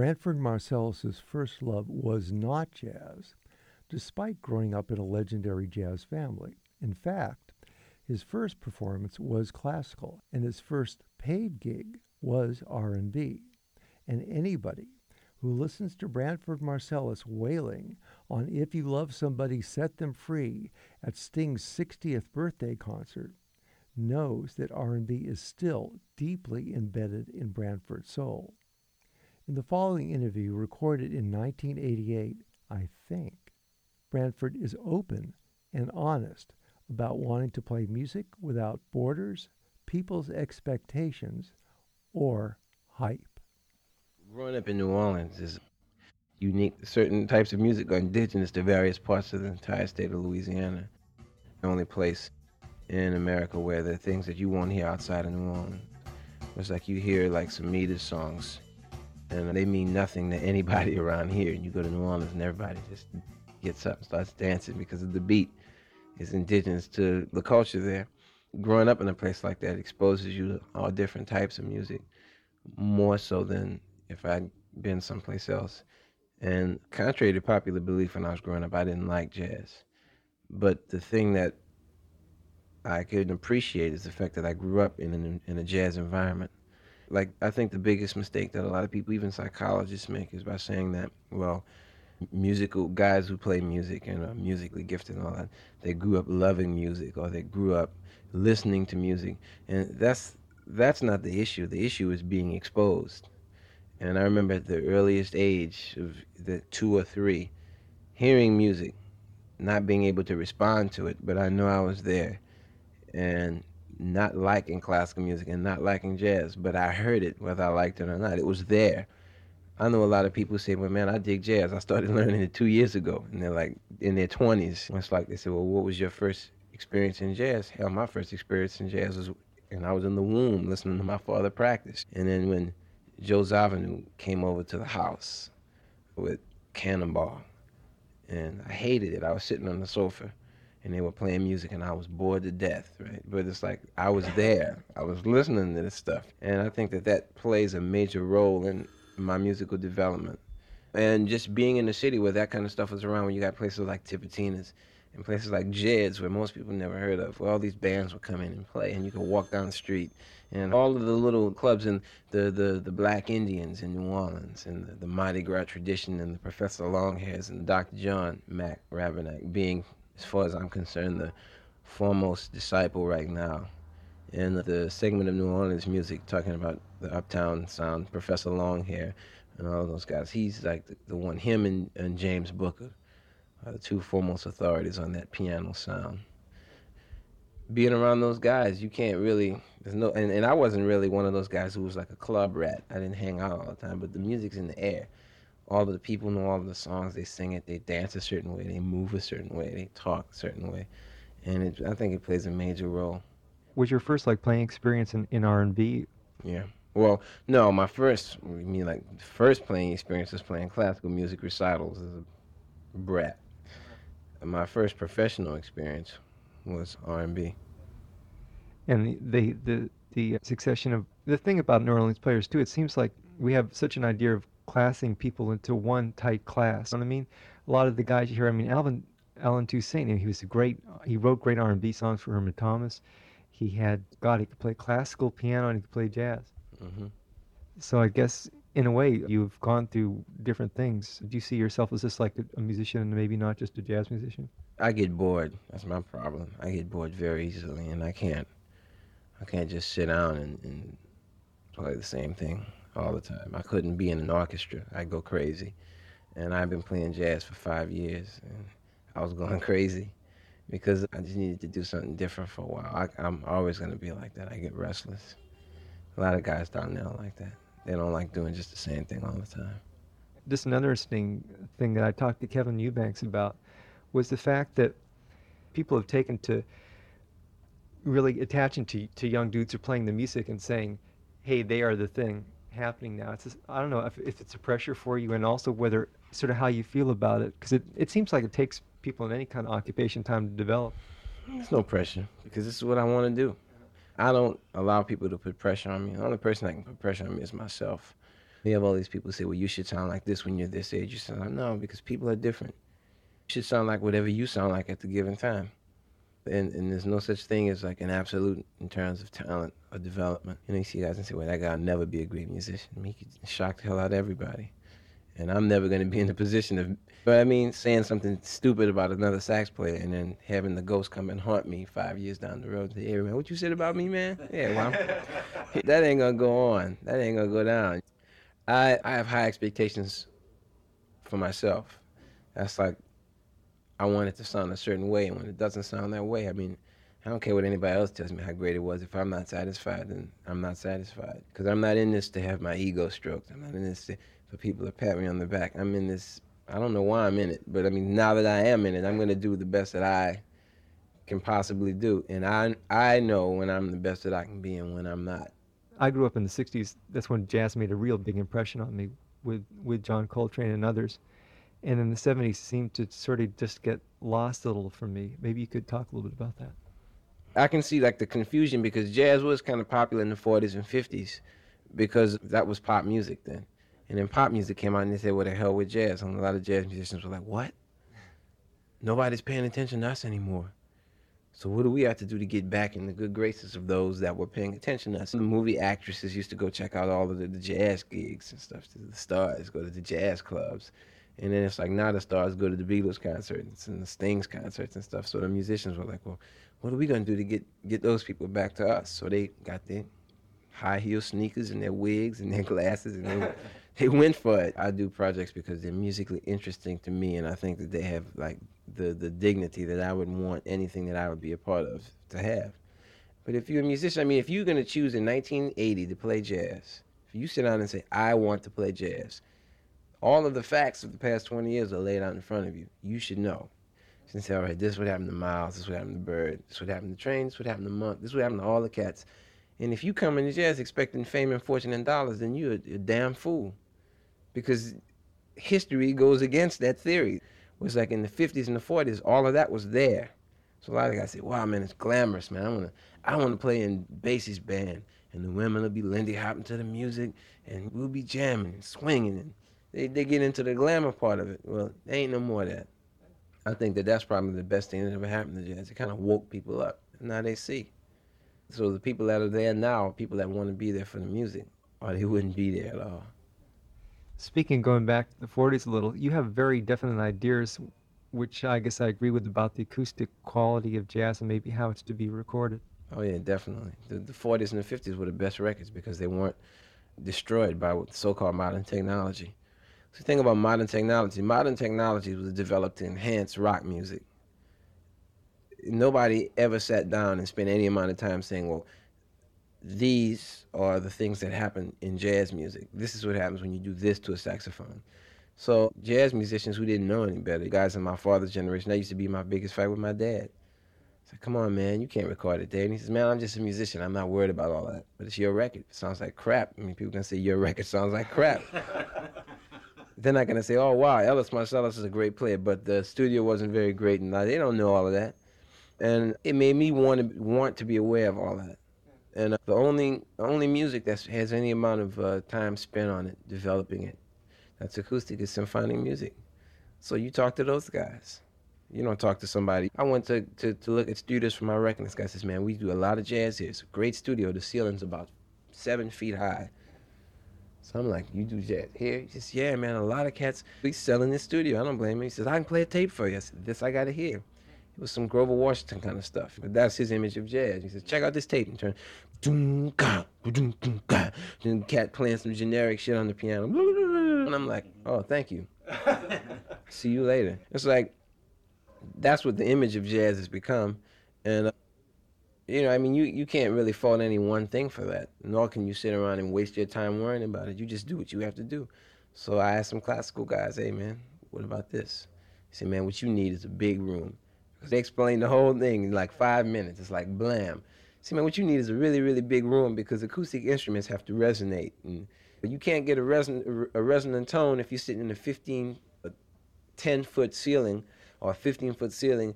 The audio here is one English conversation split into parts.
Branford Marsalis' first love was not jazz, despite growing up in a legendary jazz family. In fact, his first performance was classical, and his first paid gig was R&B. And anybody who listens to Branford Marsalis wailing on If You Love Somebody, Set Them Free at Sting's 60th birthday concert knows that R&B is still deeply embedded in Branford's soul. In the following interview recorded in 1988, I think, Branford is open and honest about wanting to play music without borders, people's expectations, or hype. Growing up in New Orleans is unique. Certain types of music are indigenous to various parts of the entire state of Louisiana. The only place in America where the things that you won't hear outside of New Orleans. It's like you hear like some meter songs, and they mean nothing to anybody around here. And you go to New Orleans, and everybody just gets up and starts dancing because of the beat is indigenous to the culture there. Growing up in a place like that exposes you to all different types of music, more so than if I'd been someplace else. And contrary to popular belief when I was growing up, I didn't like jazz. But the thing that I could appreciate is the fact that I grew up in an, in a jazz environment. Like I think the biggest mistake that a lot of people, even psychologists, make is by saying that, well, musical guys who play music and are musically gifted and all that, they grew up loving music or they grew up listening to music, and that's that's not the issue. The issue is being exposed. And I remember at the earliest age of the two or three, hearing music, not being able to respond to it, but I knew I was there and not liking classical music and not liking jazz, but I heard it whether I liked it or not. It was there. I know a lot of people say, well, man, I dig jazz. I started learning it two years ago. And they're like in their 20s. It's like they say, well, what was your first experience in jazz? Hell, my first experience in jazz was, and I was in the womb listening to my father practice. And then when Joe Zawinul came over to the house with Cannonball, and I hated it. I was sitting on the sofa and they were playing music and I was bored to death, right? But it's like I was there. I was listening to this stuff. And I think that that plays a major role in my musical development. And just being in the city where that kind of stuff was around, when you got places like Tipitina's and places like Jed's, where most people never heard of, where all these bands would come in and play, and you could walk down the street, and all of the little clubs and the, the, the Black Indians in New Orleans, and the, the Mardi Gras tradition, and the Professor Longhairs, and Dr. John Mac Rebennack being as far as I'm concerned, the foremost disciple right now in the segment of New Orleans music talking about the uptown sound, Professor Longhair and all those guys. He's like the, the one, him and, and James Booker are the two foremost authorities on that piano sound. Being around those guys, you can't really, there's no, and, and I wasn't really one of those guys who was like a club rat. I didn't hang out all the time, but the music's in the air all of the people know all of the songs. They sing it. They dance a certain way. They move a certain way. They talk a certain way, and it, I think it plays a major role. Was your first like playing experience in, in R and B? Yeah. Well, no, my first, I mean, like first playing experience was playing classical music recitals as a brat. And my first professional experience was R and B. And the the the succession of the thing about New Orleans players too, it seems like we have such an idea of classing people into one tight class. You know what I mean? A lot of the guys you hear, I mean, Alvin Allen Toussaint, he was a great, he wrote great R&B songs for Irma Thomas. He had, God, he could play classical piano and he could play jazz. Mm-hmm. So I guess in a way you've gone through different things. Do you see yourself as just like a, a musician and maybe not just a jazz musician? I get bored. That's my problem. I get bored very easily, and I can't. I can't just sit down and, and play the same thing all the time. I couldn't be in an orchestra. I'd go crazy. And I've been playing jazz for five years, and I was going crazy because I just needed to do something different for a while. I, am always going to be like that. I get restless. A lot of guys down there like that. They don't like doing just the same thing all the time. Just another interesting thing that I talked to Kevin Eubanks about was the fact that people have taken to really attaching to, to young dudes who are playing the music and saying, hey, they are the thing happening now. It's just, I don't know if, if it's a pressure for you and also whether sort of how you feel about it because it, it seems like it takes people in any kind of occupation time to develop. There's no pressure because this is what I want to do. I don't allow people to put pressure on me. The only person that can put pressure on me is myself. We have all these people say, well, you should sound like this when you're this age. You sound like, no, because people are different. You should sound like whatever you sound like at the given time. And, and there's no such thing as like an absolute in terms of talent or development. You know, you see guys and say, well, that guy will never be a great musician. I mean, he could shock the hell out of everybody. And I'm never going to be in the position of, but I mean, saying something stupid about another sax player and then having the ghost come and haunt me five years down the road. Say, hey, man, what you said about me, man? Yeah, well, that ain't going to go on. That ain't going to go down. I, I have high expectations for myself. That's like I want it to sound a certain way, and when it doesn't sound that way, I mean, I don't care what anybody else tells me how great it was. If I'm not satisfied, then I'm not satisfied. Because I'm not in this to have my ego stroked. I'm not in this to, for people to pat me on the back. I'm in this. I don't know why I'm in it, but I mean, now that I am in it, I'm going to do the best that I can possibly do, and I I know when I'm the best that I can be and when I'm not. I grew up in the 60s. That's when jazz made a real big impression on me with, with John Coltrane and others. And in the 70s seemed to sort of just get lost a little from me. Maybe you could talk a little bit about that. I can see like the confusion because jazz was kind of popular in the 40s and 50s because that was pop music then. And then pop music came out and they said, what the hell with jazz? And a lot of jazz musicians were like, what? Nobody's paying attention to us anymore. So what do we have to do to get back in the good graces of those that were paying attention to us? The movie actresses used to go check out all of the, the jazz gigs and stuff. The stars go to the jazz clubs. And then it's like now the stars go to the Beatles concerts and the Stings concerts and stuff. So the musicians were like, well, what are we going to do to get, get those people back to us? So they got their high heel sneakers and their wigs and their glasses and they, they went for it. I do projects because they're musically interesting to me and I think that they have like the the dignity that I would want anything that I would be a part of to have. But if you're a musician, I mean, if you're going to choose in 1980 to play jazz, if you sit down and say, I want to play jazz, all of the facts of the past 20 years are laid out in front of you. You should know. You can say, all right, this is what happened to Miles, this is what happened to Bird, this is what happened to Train, this is what happened to Monk, this is what happened to all the cats. And if you come into jazz expecting fame and fortune and dollars, then you're a, a damn fool. Because history goes against that theory It was like in the 50s and the 40s, all of that was there. So a lot of guys say, wow, man, it's glamorous, man. I want to I wanna play in Basie's band, and the women will be Lindy hopping to the music, and we'll be jamming and swinging. And they, they get into the glamour part of it. Well, there ain't no more of that. I think that that's probably the best thing that ever happened to jazz. It kind of woke people up. Now they see. So the people that are there now are people that want to be there for the music, or they wouldn't be there at all. Speaking going back to the 40s a little, you have very definite ideas, which I guess I agree with about the acoustic quality of jazz and maybe how it's to be recorded. Oh yeah, definitely. The, the 40s and the 50s were the best records because they weren't destroyed by so-called modern technology. So think about modern technology. Modern technology was developed to enhance rock music. Nobody ever sat down and spent any amount of time saying, well, these are the things that happen in jazz music. This is what happens when you do this to a saxophone. So jazz musicians who didn't know any better, guys in my father's generation, that used to be my biggest fight with my dad. I said, come on, man, you can't record it, Dad. And he says, man, I'm just a musician. I'm not worried about all that. But it's your record. It sounds like crap. I mean, people can say your record sounds like crap. They're not to say, oh, wow, Ellis Marsalis is a great player, but the studio wasn't very great. And they don't know all of that. And it made me want to, want to be aware of all that. And uh, the only only music that has any amount of uh, time spent on it, developing it, that's acoustic is symphonic music. So you talk to those guys. You don't talk to somebody. I went to, to, to look at studios for my record. This guy says, man, we do a lot of jazz here. It's a great studio. The ceiling's about seven feet high. So I'm like, you do jazz here? He says, yeah, man, a lot of cats. We selling this studio. I don't blame him. He says, I can play a tape for you. I said, this I got to hear. It was some Grover Washington kind of stuff. But that's his image of jazz. He says, check out this tape and turn. Doom, ga, doom, doom, ga. Then cat playing some generic shit on the piano. And I'm like, oh, thank you. See you later. It's like, that's what the image of jazz has become. And, uh, you know, I mean, you, you can't really fault any one thing for that. Nor can you sit around and waste your time worrying about it. You just do what you have to do. So I asked some classical guys, hey, man, what about this? He said, man, what you need is a big room Because they explained the whole thing in like five minutes. It's like blam. See, man, what you need is a really, really big room because acoustic instruments have to resonate. And you can't get a, reson- a resonant tone if you're sitting in a 15, a 10 foot ceiling or a 15 foot ceiling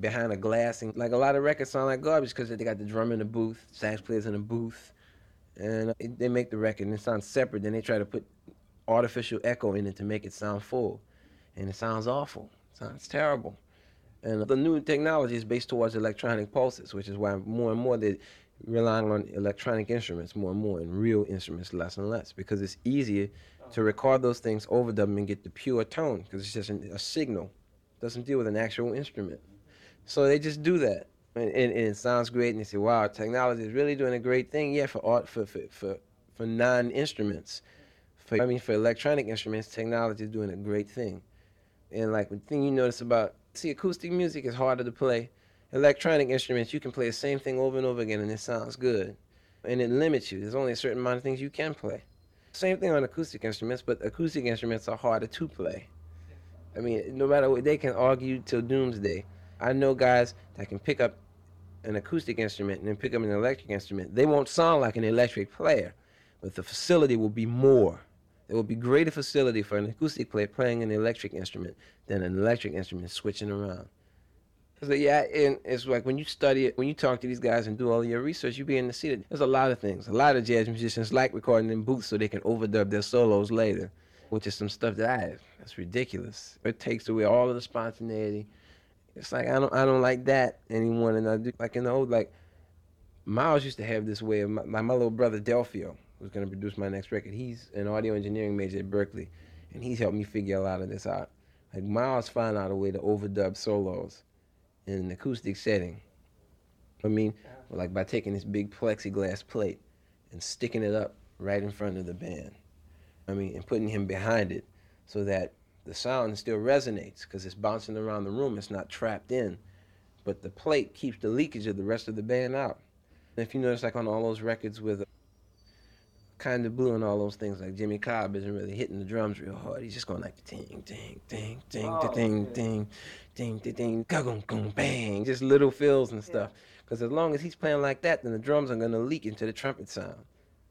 behind a glass. And like a lot of records sound like garbage because they got the drum in the booth, sax players in the booth, and they make the record and it sounds separate. Then they try to put artificial echo in it to make it sound full, and it sounds awful. It sounds terrible. And the new technology is based towards electronic pulses, which is why more and more they're relying on electronic instruments more and more and real instruments less and less because it's easier to record those things, overdub them, and get the pure tone because it's just an, a signal. It doesn't deal with an actual instrument. So they just do that. And, and, and, it sounds great, and they say, "Wow, technology is really doing a great thing." Yeah, for art, for for for, for non-instruments, for I mean, for electronic instruments, technology is doing a great thing. And like the thing you notice about see acoustic music is harder to play. Electronic instruments, you can play the same thing over and over again, and it sounds good. And it limits you. There's only a certain amount of things you can play. Same thing on acoustic instruments, but acoustic instruments are harder to play. I mean, no matter what, they can argue till doomsday. I know guys that can pick up an acoustic instrument and then pick up an electric instrument. They won't sound like an electric player, but the facility will be more. There will be greater facility for an acoustic player playing an electric instrument than an electric instrument switching around. So uh, yeah, and it's like when you study it, when you talk to these guys and do all your research, you begin to see that there's a lot of things. A lot of jazz musicians like recording in booths so they can overdub their solos later, which is some stuff that I that's ridiculous. It takes away all of the spontaneity. It's like I don't I don't like that anymore. And I do like in the old like Miles used to have this way of my, my, my little brother Delfeayo was going to produce my next record. He's an audio engineering major at Berklee, and he's helped me figure a lot of this out. Like Miles found out a way to overdub solos in an acoustic setting. I mean, like by taking this big plexiglass plate and sticking it up right in front of the band. I mean, and putting him behind it so that the sound still resonates because it's bouncing around the room. It's not trapped in, but the plate keeps the leakage of the rest of the band out. And if you notice, like on all those records with uh, kind of blue and all those things, like Jimmy Cobb isn't really hitting the drums real hard. He's just going like ding, ding, ding, ding, oh, ding, ding, ding, ding, ding, ding, ding, bang, just little fills and stuff. Because as long as he's playing like that, then the drums are gonna leak into the trumpet sound.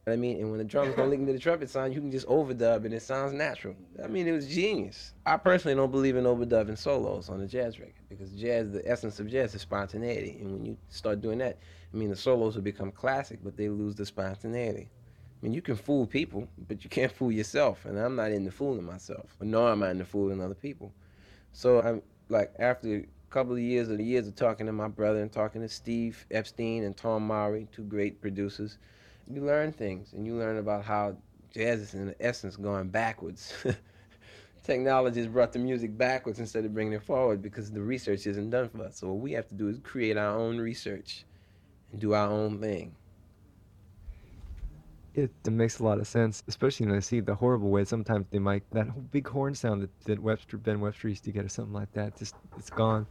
I mean, and when the drums don't leak into the trumpet sound, you can just overdub and it sounds natural. I mean, it was genius. I personally don't believe in overdubbing solos on a jazz record because jazz, the essence of jazz is spontaneity. And when you start doing that, I mean, the solos will become classic, but they lose the spontaneity. I mean, you can fool people, but you can't fool yourself. And I'm not into fooling myself, nor am I into fooling other people. So I'm like, after a couple of years of the years of talking to my brother and talking to Steve Epstein and Tom Maury, two great producers you learn things and you learn about how jazz is in essence going backwards. Technology has brought the music backwards instead of bringing it forward because the research isn't done for us. So what we have to do is create our own research and do our own thing. It, it makes a lot of sense, especially when I see the horrible way sometimes they might that big horn sound that, that Webster Ben Webster used to get or something like that. Just it's gone.